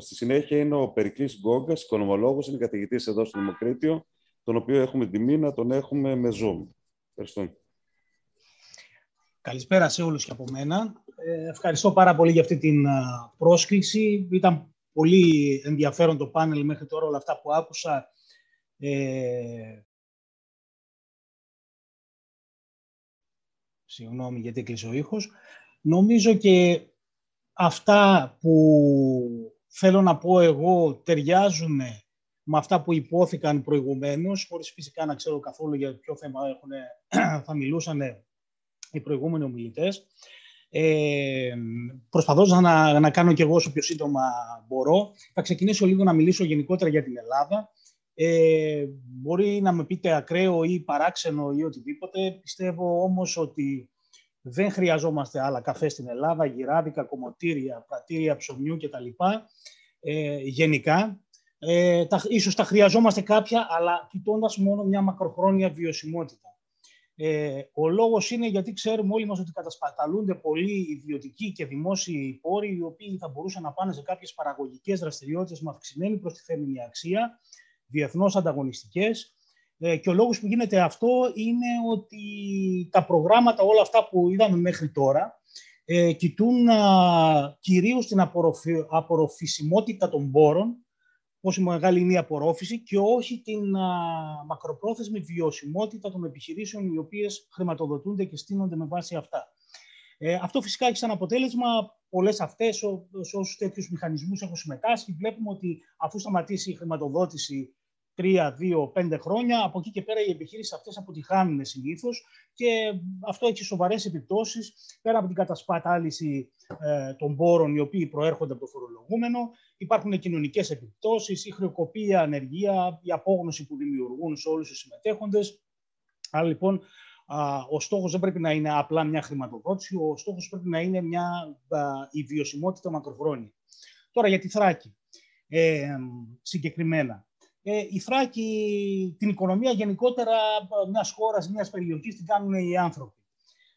στη συνέχεια είναι ο Περικλής Γκόγκας, οικονομολόγος, είναι καθηγητής εδώ στο Δημοκρίτιο, τον οποίο έχουμε τιμή να τον έχουμε με Zoom. Ευχαριστώ. Καλησπέρα σε όλους και από μένα. Ε, ευχαριστώ πάρα πολύ για αυτή την πρόσκληση. Ήταν πολύ ενδιαφέρον το πάνελ μέχρι τώρα όλα αυτά που άκουσα. Ε, συγγνώμη γιατί έκλεισε ο ήχος. Νομίζω και αυτά που θέλω να πω εγώ ταιριάζουν με αυτά που υπόθηκαν προηγουμένως, χωρίς φυσικά να ξέρω καθόλου για ποιο θέμα έχουν, θα μιλούσαν οι προηγούμενοι ομιλητές. Ε, προσπαθώ να, να κάνω και εγώ όσο πιο σύντομα μπορώ. Θα ξεκινήσω λίγο να μιλήσω γενικότερα για την Ελλάδα. Ε, μπορεί να με πείτε ακραίο ή παράξενο ή οτιδήποτε. Πιστεύω όμως ότι δεν χρειαζόμαστε άλλα καφέ στην Ελλάδα, γυράδικα, κομμωτήρια, πρατήρια ψωμιού κτλ. Ε, γενικά, ε, τα, ίσως τα χρειαζόμαστε κάποια, αλλά κοιτώντας μόνο μια μακροχρόνια βιωσιμότητα. Ε, ο λόγος είναι γιατί ξέρουμε όλοι μας ότι κατασπαταλούνται πολλοί ιδιωτικοί και δημόσιοι πόροι, οι οποίοι θα μπορούσαν να πάνε σε κάποιες παραγωγικές δραστηριότητες με αυξημένη προστιθέμενη αξία, διεθνώς ανταγωνιστικές, ε, και ο λόγος που γίνεται αυτό είναι ότι τα προγράμματα όλα αυτά που είδαμε μέχρι τώρα ε, κοιτούν α, κυρίως την απορροφη, απορροφησιμότητα των πόρων, πόσο μεγάλη είναι η απορρόφηση και όχι την α, μακροπρόθεσμη βιωσιμότητα των επιχειρήσεων οι οποίες χρηματοδοτούνται και στείνονται με βάση αυτά. Ε, αυτό φυσικά έχει σαν αποτέλεσμα πολλές αυτές, σε όσους τέτοιους μηχανισμούς έχουν συμμετάσχει, βλέπουμε ότι αφού σταματήσει η χρηματοδότηση τρία, δύο, πέντε χρόνια. Από εκεί και πέρα οι επιχείρησεις αυτές αποτυχάνουν συνήθως και αυτό έχει σοβαρές επιπτώσεις πέρα από την κατασπατάληση ε, των πόρων οι οποίοι προέρχονται από το φορολογούμενο. Υπάρχουν κοινωνικές επιπτώσεις, η χρεοκοπία, ανεργία, η απόγνωση που δημιουργούν σε όλους τους συμμετέχοντες. Άρα λοιπόν ο στόχος δεν πρέπει να είναι απλά μια χρηματοδότηση, ο στόχος πρέπει να είναι μια, η βιωσιμότητα μακροχρόνια. Τώρα για τη Θράκη. Ε, συγκεκριμένα. Ε, η Θράκη, την οικονομία γενικότερα μιας χώρας, μιας περιοχής την κάνουν οι άνθρωποι.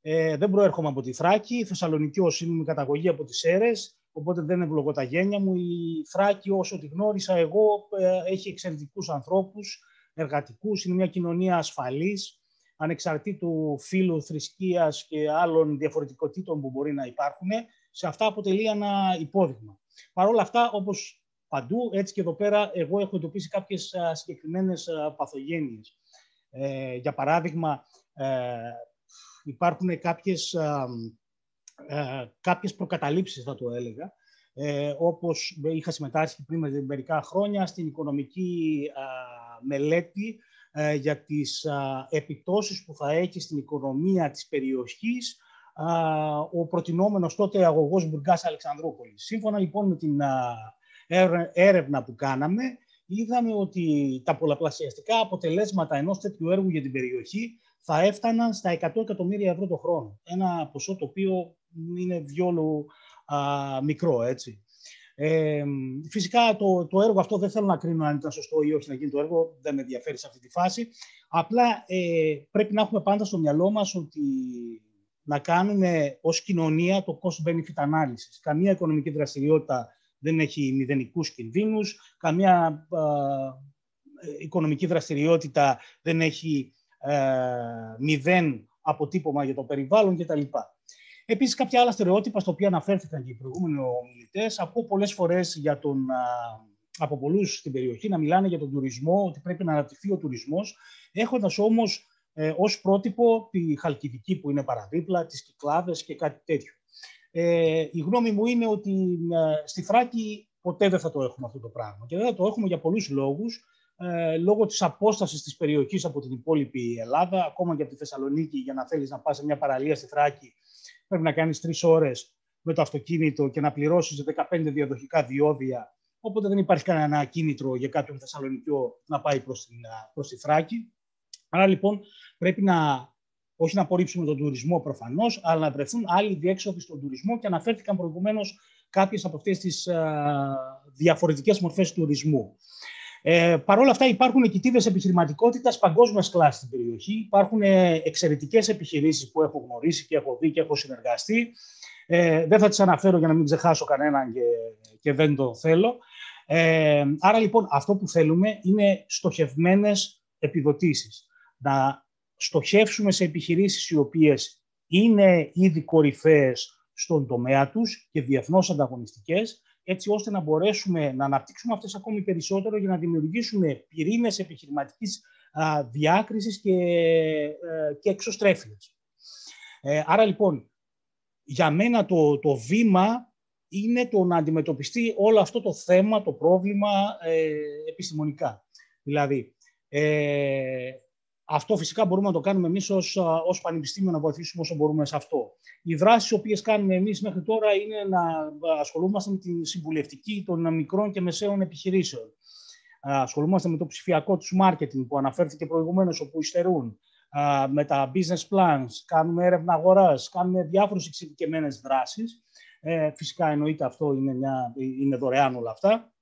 Ε, δεν προέρχομαι από τη Θράκη. Η Θεσσαλονίκη είναι με καταγωγή από τις αίρε, οπότε δεν ευλογώ τα γένια μου. Η Θράκη, όσο τη γνώρισα εγώ, ε, έχει εξαιρετικούς ανθρώπους, εργατικούς. Είναι μια κοινωνία ασφαλής, ανεξαρτήτου φύλου, θρησκείας και άλλων διαφορετικότητων που μπορεί να υπάρχουν. Σε αυτά αποτελεί ένα υπόδειγμα. Παρ' όλα αυτά, όπως παντού. Έτσι και εδώ πέρα εγώ έχω εντοπίσει κάποιες συγκεκριμένες παθογένειες. Ε, για παράδειγμα, ε, υπάρχουν κάποιες, ε, κάποιες προκαταλήψεις, θα το έλεγα, ε, όπως είχα συμμετάσχει πριν μερικά χρόνια στην οικονομική μελέτη ε, για τις επιπτώσεις που θα έχει στην οικονομία της περιοχής ο προτινόμενος τότε αγωγός Μπουργκάς Αλεξανδρούπολης. Σύμφωνα λοιπόν με την έρευνα που κάναμε, είδαμε ότι τα πολλαπλασιαστικά αποτελέσματα ενός τέτοιου έργου για την περιοχή θα έφταναν στα 100 εκατομμύρια ευρώ το χρόνο. Ένα ποσό το οποίο είναι διόλου μικρό, έτσι. Ε, φυσικά το, το έργο αυτό δεν θέλω να κρίνω αν ήταν σωστό ή όχι να γίνει το έργο, δεν με ενδιαφέρει σε αυτή τη φάση. Απλά ε, πρέπει να έχουμε πάντα στο μυαλό μας ότι να κάνουμε ως κοινωνία το cost-benefit analysis. Καμία οικονομική δραστηριότητα δεν έχει μηδενικούς κινδύνους, καμία οικονομική δραστηριότητα δεν έχει ε, μηδέν αποτύπωμα για το περιβάλλον κτλ. Επίσης, κάποια άλλα στερεότυπα στα οποία αναφέρθηκαν και οι προηγούμενοι ομιλητές, ακούω πολλές φορές για τον, από πολλούς στην περιοχή να μιλάνε για τον τουρισμό, ότι πρέπει να αναπτυχθεί ο τουρισμός, έχοντας όμως ε, ως πρότυπο τη Χαλκιδική που είναι παραδίπλα, τις Κυκλάδες και κάτι τέτοιο. Ε, η γνώμη μου είναι ότι ε, στη Φράκη ποτέ δεν θα το έχουμε αυτό το πράγμα. Και δεν θα το έχουμε για πολλούς λόγους. Ε, λόγω της απόστασης της περιοχής από την υπόλοιπη Ελλάδα, ακόμα και από τη Θεσσαλονίκη, για να θέλεις να πας σε μια παραλία στη Θράκη, πρέπει να κάνεις τρεις ώρες με το αυτοκίνητο και να πληρώσεις 15 διαδοχικά διόδια. Οπότε δεν υπάρχει κανένα κίνητρο για κάποιον Θεσσαλονικιό να πάει προς, την, προς τη Θράκη. Άρα λοιπόν πρέπει να όχι να απορρίψουμε τον τουρισμό προφανώς, αλλά να βρεθούν άλλοι διέξοδοι στον τουρισμό και αναφέρθηκαν προηγουμένως κάποιες από αυτές τις διαφορετικές μορφές τουρισμού. Ε, Παρ' όλα αυτά υπάρχουν κοιτίδε επιχειρηματικότητας παγκόσμιας κλάσης στην περιοχή. Υπάρχουν ε, εξαιρετικές επιχειρήσεις που έχω γνωρίσει και έχω δει και έχω συνεργαστεί. Ε, δεν θα τις αναφέρω για να μην ξεχάσω κανέναν και, και δεν το θέλω. Ε, άρα λοιπόν αυτό που θέλουμε είναι στοχευμένες επιδοτήσεις. Να στοχεύσουμε σε επιχειρήσεις οι οποίες είναι ήδη κορυφαίες στον τομέα τους και διεθνώς ανταγωνιστικές, έτσι ώστε να μπορέσουμε να αναπτύξουμε αυτές ακόμη περισσότερο για να δημιουργήσουμε πυρήνες επιχειρηματικής α, διάκρισης και, ε, και εξωστρέφειας. Ε, άρα λοιπόν, για μένα το, το βήμα είναι το να αντιμετωπιστεί όλο αυτό το θέμα, το πρόβλημα ε, επιστημονικά. Δηλαδή, ε, αυτό φυσικά μπορούμε να το κάνουμε εμείς ως ως πανεπιστήμιο να βοηθήσουμε όσο μπορούμε σε αυτό. Οι δράσεις οποίες κάνουμε εμείς μέχρι τώρα είναι να ασχολούμαστε με την συμβουλευτική των μικρών και μεσαίων επιχειρήσεων. Ασχολούμαστε με το ψηφιακό τους marketing που αναφέρθηκε προηγουμένως, όπου υστερούν. Με τα business plans, κάνουμε έρευνα αγοράς, κάνουμε διάφορες εξειδικευμένες δράσεις. Ε, φυσικά εννοείται αυτό είναι, μια, είναι δωρεάν όλα αυτά.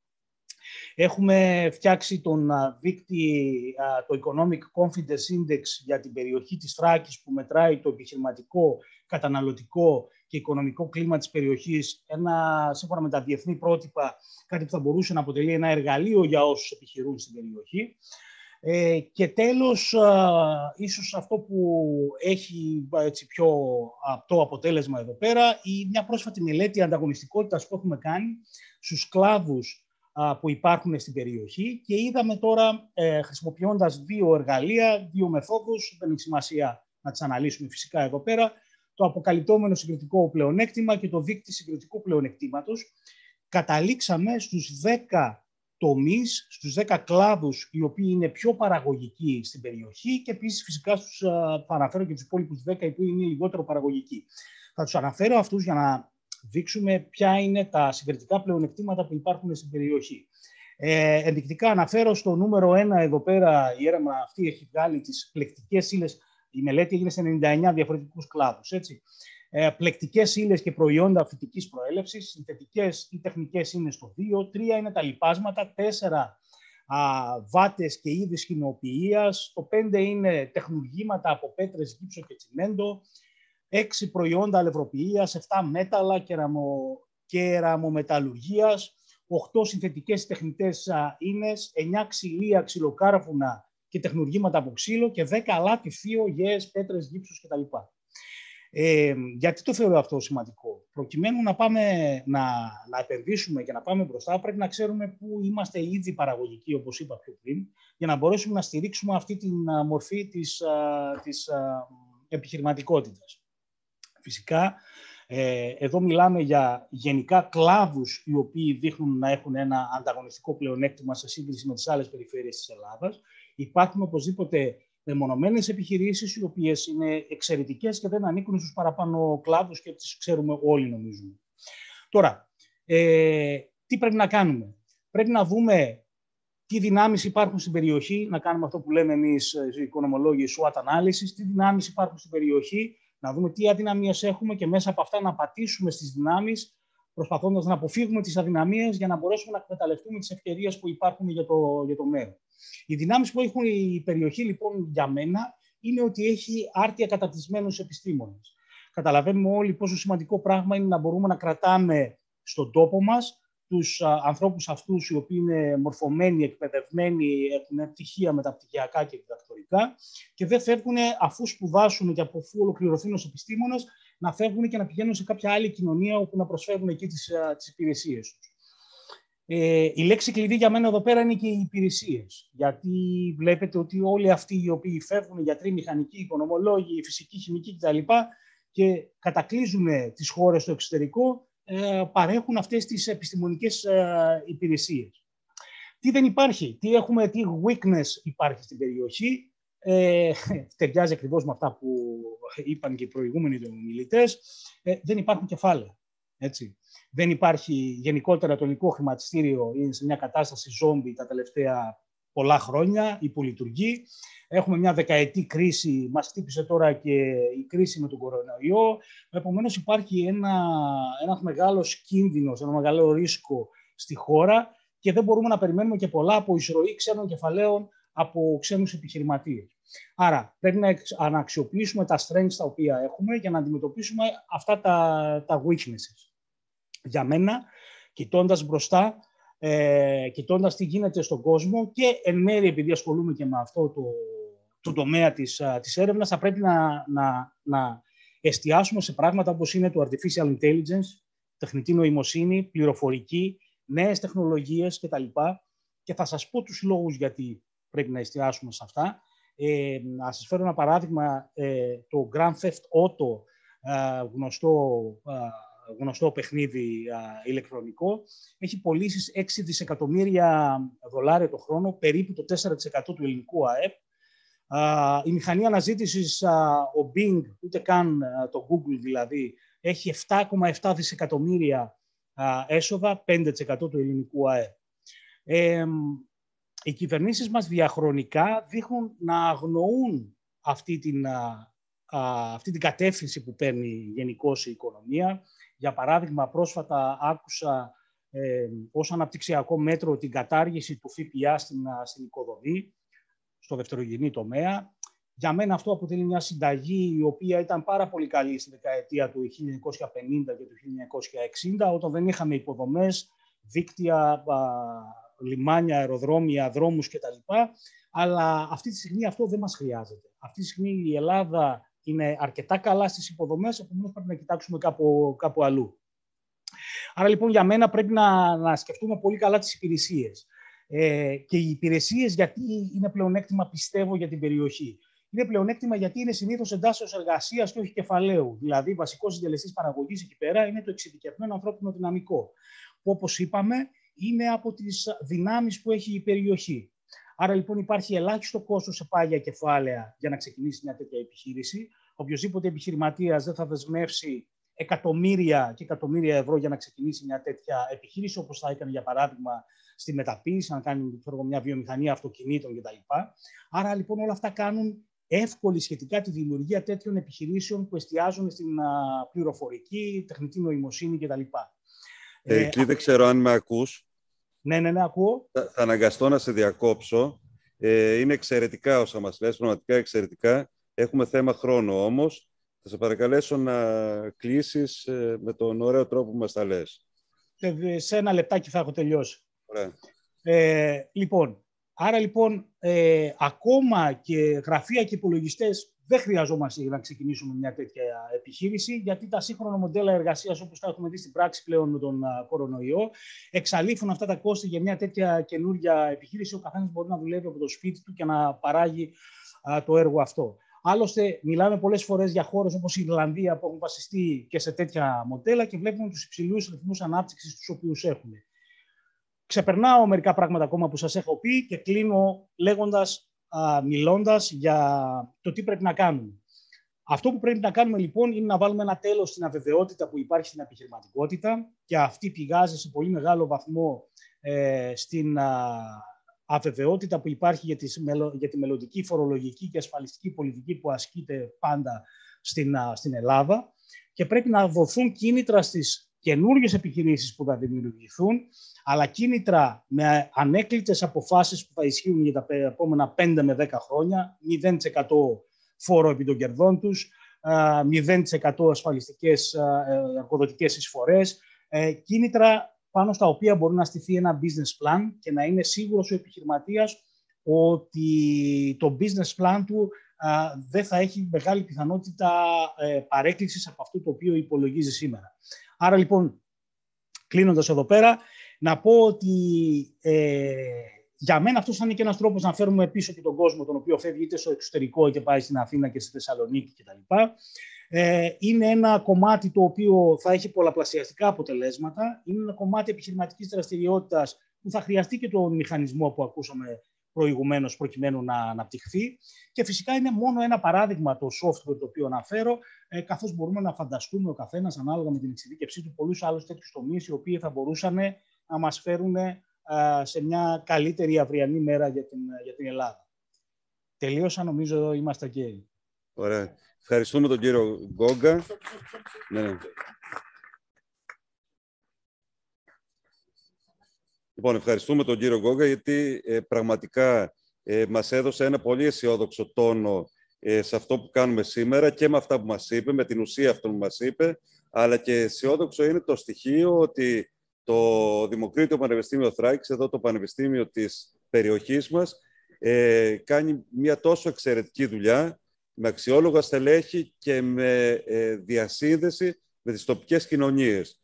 Έχουμε φτιάξει τον δείκτη, το Economic Confidence Index για την περιοχή της Θράκης που μετράει το επιχειρηματικό, καταναλωτικό και οικονομικό κλίμα της περιοχής, ένα, σύμφωνα με τα διεθνή πρότυπα, κάτι που θα μπορούσε να αποτελεί ένα εργαλείο για όσους επιχειρούν στην περιοχή. Ε, και τέλος, ίσως αυτό που έχει έτσι, πιο απτό αποτέλεσμα εδώ πέρα, η μια πρόσφατη μελέτη ανταγωνιστικότητας που έχουμε κάνει στους κλάδους που υπάρχουν στην περιοχή και είδαμε τώρα ε, χρησιμοποιώντας δύο εργαλεία, δύο μεθόδους, δεν έχει σημασία να τις αναλύσουμε φυσικά εδώ πέρα, το αποκαλυπτόμενο συγκριτικό πλεονέκτημα και το δείκτη συγκριτικού πλεονεκτήματος, καταλήξαμε στους 10 τομείς, στους 10 κλάδους οι οποίοι είναι πιο παραγωγικοί στην περιοχή και επίσης φυσικά στους, θα αναφέρω και τους υπόλοιπους 10 οι οποίοι είναι λιγότερο παραγωγικοί. Θα τους αναφέρω αυτούς για να δείξουμε ποια είναι τα συγκριτικά πλεονεκτήματα που υπάρχουν στην περιοχή. Ε, ενδεικτικά αναφέρω στο νούμερο 1 εδώ πέρα, η έρευνα αυτή έχει βγάλει τις πλεκτικές ύλες, η μελέτη έγινε σε 99 διαφορετικούς κλάδους, έτσι. Ε, πλεκτικές ύλες και προϊόντα φυτικής προέλευσης, συνθετικές ή τεχνικές είναι στο 2, 3 είναι τα λοιπάσματα, 4 α, βάτες και είδη σκηνοποιίας, το 5 είναι τεχνουργήματα από πέτρες, γύψο και τσιμέντο, έξι προϊόντα αλευροποιίας, 7 μέταλλα κεραμο, κεραμομεταλλουργίας, 8 συνθετικές τεχνητές ίνες, 9 ξυλία, ξυλοκάρφουνα και τεχνουργήματα από ξύλο και 10 αλάτι, θείο, γέες, πέτρες, γύψους κτλ. Ε, γιατί το θεωρώ αυτό σημαντικό; Προκειμένου να, πάμε, να, να επενδύσουμε και να πάμε μπροστά, πρέπει να ξέρουμε πού είμαστε ήδη παραγωγικοί, όπως είπα πιο πριν, για να μπορέσουμε να στηρίξουμε αυτή τη μορφή της, της επιχειρηματικότητας. Φυσικά, ε, εδώ μιλάμε για γενικά κλάδους οι οποίοι δείχνουν να έχουν ένα ανταγωνιστικό πλεονέκτημα σε σύγκριση με τις άλλες περιφέρειες της Ελλάδας. Υπάρχουν οπωσδήποτε μεμονωμένες επιχειρήσεις οι οποίες είναι εξαιρετικές και δεν ανήκουν στους παραπάνω κλάδους και τις ξέρουμε όλοι νομίζουμε. Τώρα, ε, τι πρέπει να κάνουμε; Πρέπει να δούμε τι δυνάμεις υπάρχουν στην περιοχή, να κάνουμε αυτό που λέμε εμείς ε, οι οικονομολόγοι SWOT analysis, τι δυνάμεις υπάρχουν στην περιοχή, να δούμε τι αδυναμίες έχουμε και μέσα από αυτά να πατήσουμε στις δυνάμεις, προσπαθώντας να αποφύγουμε τις αδυναμίες για να μπορέσουμε να εκμεταλλευτούμε τις ευκαιρίες που υπάρχουν για το, για το μέλλον. Οι δυνάμεις που έχουν η περιοχή, λοιπόν, για μένα, είναι ότι έχει άρτια καταρτισμένους επιστήμονες. Καταλαβαίνουμε όλοι πόσο σημαντικό πράγμα είναι να μπορούμε να κρατάμε στον τόπο μας τους ανθρώπους αυτούς οι οποίοι είναι μορφωμένοι, εκπαιδευμένοι, έχουν πτυχία μεταπτυχιακά και διδακτορικά και δεν φεύγουν αφού σπουδάσουν και αφού ολοκληρωθούν ως επιστήμονες να φεύγουν και να πηγαίνουν σε κάποια άλλη κοινωνία όπου να προσφέρουν εκεί τις, τις υπηρεσίες τους. Ε, η λέξη κλειδί για μένα εδώ πέρα είναι και οι υπηρεσίες. Γιατί βλέπετε ότι όλοι αυτοί οι οποίοι φεύγουν, γιατροί, μηχανικοί, οικονομολόγοι, φυσικοί, χημικοί κτλ. και κατακλείζουν τις χώρες στο εξωτερικό, ε, παρέχουν αυτές τις επιστημονικές ε, υπηρεσίες. Τι δεν υπάρχει, τι έχουμε, τι weakness υπάρχει στην περιοχή, ε, ταιριάζει ακριβώς με αυτά που είπαν και οι προηγούμενοι ομιλητές, ε, δεν υπάρχουν κεφάλαια. Έτσι. Δεν υπάρχει γενικότερα το ελληνικό χρηματιστήριο, είναι σε μια κατάσταση ζόμπι τα τελευταία πολλά χρόνια, υπολειτουργεί. Έχουμε μια δεκαετή κρίση, μας χτύπησε τώρα και η κρίση με τον κορονοϊό. Επομένως υπάρχει ένα, ένας μεγάλος κίνδυνος, ένα μεγάλο ρίσκο στη χώρα και δεν μπορούμε να περιμένουμε και πολλά από εισρωή ξένων κεφαλαίων από ξένους επιχειρηματίες. Άρα πρέπει να αναξιοποιήσουμε τα strengths τα οποία έχουμε για να αντιμετωπίσουμε αυτά τα, τα weaknesses. Για μένα, κοιτώντας μπροστά, ε, κοιτώντας τι γίνεται στον κόσμο και εν μέρει επειδή ασχολούμαι και με αυτό το, το τομέα της, της έρευνας, θα πρέπει να, να, να εστιάσουμε σε πράγματα όπως είναι το artificial intelligence, τεχνητή νοημοσύνη, πληροφορική, νέες τεχνολογίες κτλ. Και θα σας πω τους λόγους γιατί πρέπει να εστιάσουμε σε αυτά. Ε, να σας φέρω ένα παράδειγμα, ε, το Grand Theft Auto, ε, γνωστό, ε, γνωστό παιχνίδι ηλεκτρονικό, έχει πωλήσει 6 δισεκατομμύρια δολάρια το χρόνο, περίπου το 4% του ελληνικού ΑΕΠ. Η μηχανή αναζήτησης, ο Bing, ούτε καν το Google δηλαδή, έχει 7,7 δισεκατομμύρια έσοδα, 5% του ελληνικού ΑΕΠ. Ε, οι κυβερνήσεις μας διαχρονικά δείχνουν να αγνοούν αυτή την, αυτή την κατεύθυνση που παίρνει γενικώς η οικονομία. Για παράδειγμα, πρόσφατα άκουσα ε, ως αναπτυξιακό μέτρο την κατάργηση του ΦΠΑ στην, στην οικοδομή, στο δευτερογενή τομέα. Για μένα αυτό αποτελεί μια συνταγή η οποία ήταν πάρα πολύ καλή στη δεκαετία του 1950 και του 1960, όταν δεν είχαμε υποδομές, δίκτυα, λιμάνια, αεροδρόμια, δρόμους κτλ. Αλλά αυτή τη στιγμή αυτό δεν μας χρειάζεται. Αυτή τη στιγμή η Ελλάδα είναι αρκετά καλά στις υποδομές, επομένως πρέπει να κοιτάξουμε κάπου, κάπου αλλού. Άρα λοιπόν για μένα πρέπει να, να σκεφτούμε πολύ καλά τις υπηρεσίες. Ε, και οι υπηρεσίες γιατί είναι πλεονέκτημα πιστεύω για την περιοχή. Είναι πλεονέκτημα γιατί είναι συνήθως εντάσσεως εργασίας και όχι κεφαλαίου. Δηλαδή, βασικός συντελεστής παραγωγής εκεί πέρα είναι το εξειδικευμένο ανθρώπινο δυναμικό. Που όπως είπαμε, είναι από τις δυνάμεις που έχει η περιοχή. Άρα λοιπόν υπάρχει ελάχιστο κόστος σε πάγια κεφάλαια για να ξεκινήσει μια τέτοια επιχείρηση. Οποιοδήποτε επιχειρηματίας δεν θα δεσμεύσει εκατομμύρια και εκατομμύρια ευρώ για να ξεκινήσει μια τέτοια επιχείρηση, όπως θα έκανε για παράδειγμα στη μεταποίηση, να κάνει μια βιομηχανία αυτοκινήτων κτλ. Άρα λοιπόν όλα αυτά κάνουν εύκολη σχετικά τη δημιουργία τέτοιων επιχειρήσεων που εστιάζουν στην πληροφορική, τεχνητή νοημοσύνη κτλ. Ε, ε, δεν ξέρω αν με ακούς. Ναι, ναι, ναι, ακούω. Θα, θα αναγκαστώ να σε διακόψω. Ε, είναι εξαιρετικά όσα μας λες, πραγματικά εξαιρετικά. Έχουμε θέμα χρόνου όμως. Θα σε παρακαλέσω να κλείσεις ε, με τον ωραίο τρόπο που μας τα λες. Σε ένα λεπτάκι θα έχω τελειώσει. Ωραία. Ε, λοιπόν, άρα λοιπόν, ε, ακόμα και γραφεία και υπολογιστές δεν χρειαζόμαστε για να ξεκινήσουμε μια τέτοια επιχείρηση, γιατί τα σύγχρονα μοντέλα εργασίας, όπως τα έχουμε δει στην πράξη πλέον με τον κορονοϊό, εξαλείφουν αυτά τα κόστη για μια τέτοια καινούργια επιχείρηση. Ο καθένας μπορεί να δουλεύει από το σπίτι του και να παράγει το έργο αυτό. Άλλωστε, μιλάμε πολλές φορές για χώρες όπως η Ιρλανδία που έχουν βασιστεί και σε τέτοια μοντέλα και βλέπουμε τους υψηλούς ρυθμούς ανάπτυξης τους οποίους έχουν. Ξεπερνάω μερικά πράγματα ακόμα που σας έχω πει και κλείνω λέγοντας, α, μιλώντας για το τι πρέπει να κάνουμε. Αυτό που πρέπει να κάνουμε λοιπόν είναι να βάλουμε ένα τέλος στην αβεβαιότητα που υπάρχει στην επιχειρηματικότητα και αυτή πηγάζει σε πολύ μεγάλο βαθμό ε, στην α, αβεβαιότητα που υπάρχει για, τις, για τη μελλοντική φορολογική και ασφαλιστική πολιτική που ασκείται πάντα στην, στην Ελλάδα και πρέπει να δοθούν κίνητρα στις καινούργιες επιχειρήσεις που θα δημιουργηθούν αλλά κίνητρα με ανέκλητες αποφάσεις που θα ισχύουν για τα επόμενα 5 με 10 χρόνια, 0% φόρο επί των κερδών τους, 0% ασφαλιστικές εργοδοτικές εισφορές, ε, κίνητρα πάνω στα οποία μπορεί να στηθεί ένα business plan και να είναι σίγουρος ο επιχειρηματίας ότι το business plan του δεν θα έχει μεγάλη πιθανότητα ε, παρέκκλησης από αυτό το οποίο υπολογίζει σήμερα. Άρα λοιπόν, κλείνοντας εδώ πέρα, να πω ότι ε, για μένα αυτός θα είναι και ένας τρόπος να φέρουμε πίσω και τον κόσμο, τον οποίο φεύγει είτε στο εξωτερικό είτε πάει στην Αθήνα και στη Θεσσαλονίκη κτλ. Ε, είναι ένα κομμάτι το οποίο θα έχει πολλαπλασιαστικά αποτελέσματα. Είναι ένα κομμάτι επιχειρηματικής δραστηριότητας που θα χρειαστεί και τον μηχανισμό που ακούσαμε προηγουμένως προκειμένου να αναπτυχθεί. Και φυσικά είναι μόνο ένα παράδειγμα το software το οποίο αναφέρω, ε, καθώς μπορούμε να φανταστούμε ο καθένας ανάλογα με την εξειδίκευσή του πολλούς άλλους τέτοιους τομείς οι οποίοι θα μπορούσαν να μας φέρουν σε μια καλύτερη αυριανή μέρα για την, για την Ελλάδα. Τελείωσα, νομίζω είμαστε και. Ωραία. Ευχαριστούμε τον κύριο Γκόγκα. ναι, ναι. Λοιπόν, ευχαριστούμε τον κύριο Γκόγκα γιατί ε, πραγματικά ε, μας έδωσε ένα πολύ αισιόδοξο τόνο ε, σε αυτό που κάνουμε σήμερα και με αυτά που μας είπε, με την ουσία αυτό που μας είπε, αλλά και αισιόδοξο είναι το στοιχείο ότι το Δημοκρίτιο Πανεπιστήμιο Θράκης, εδώ το Πανεπιστήμιο της περιοχής μας, ε, κάνει μια τόσο εξαιρετική δουλειά με αξιόλογα στελέχη και με ε, διασύνδεση με τις τοπικές κοινωνίες.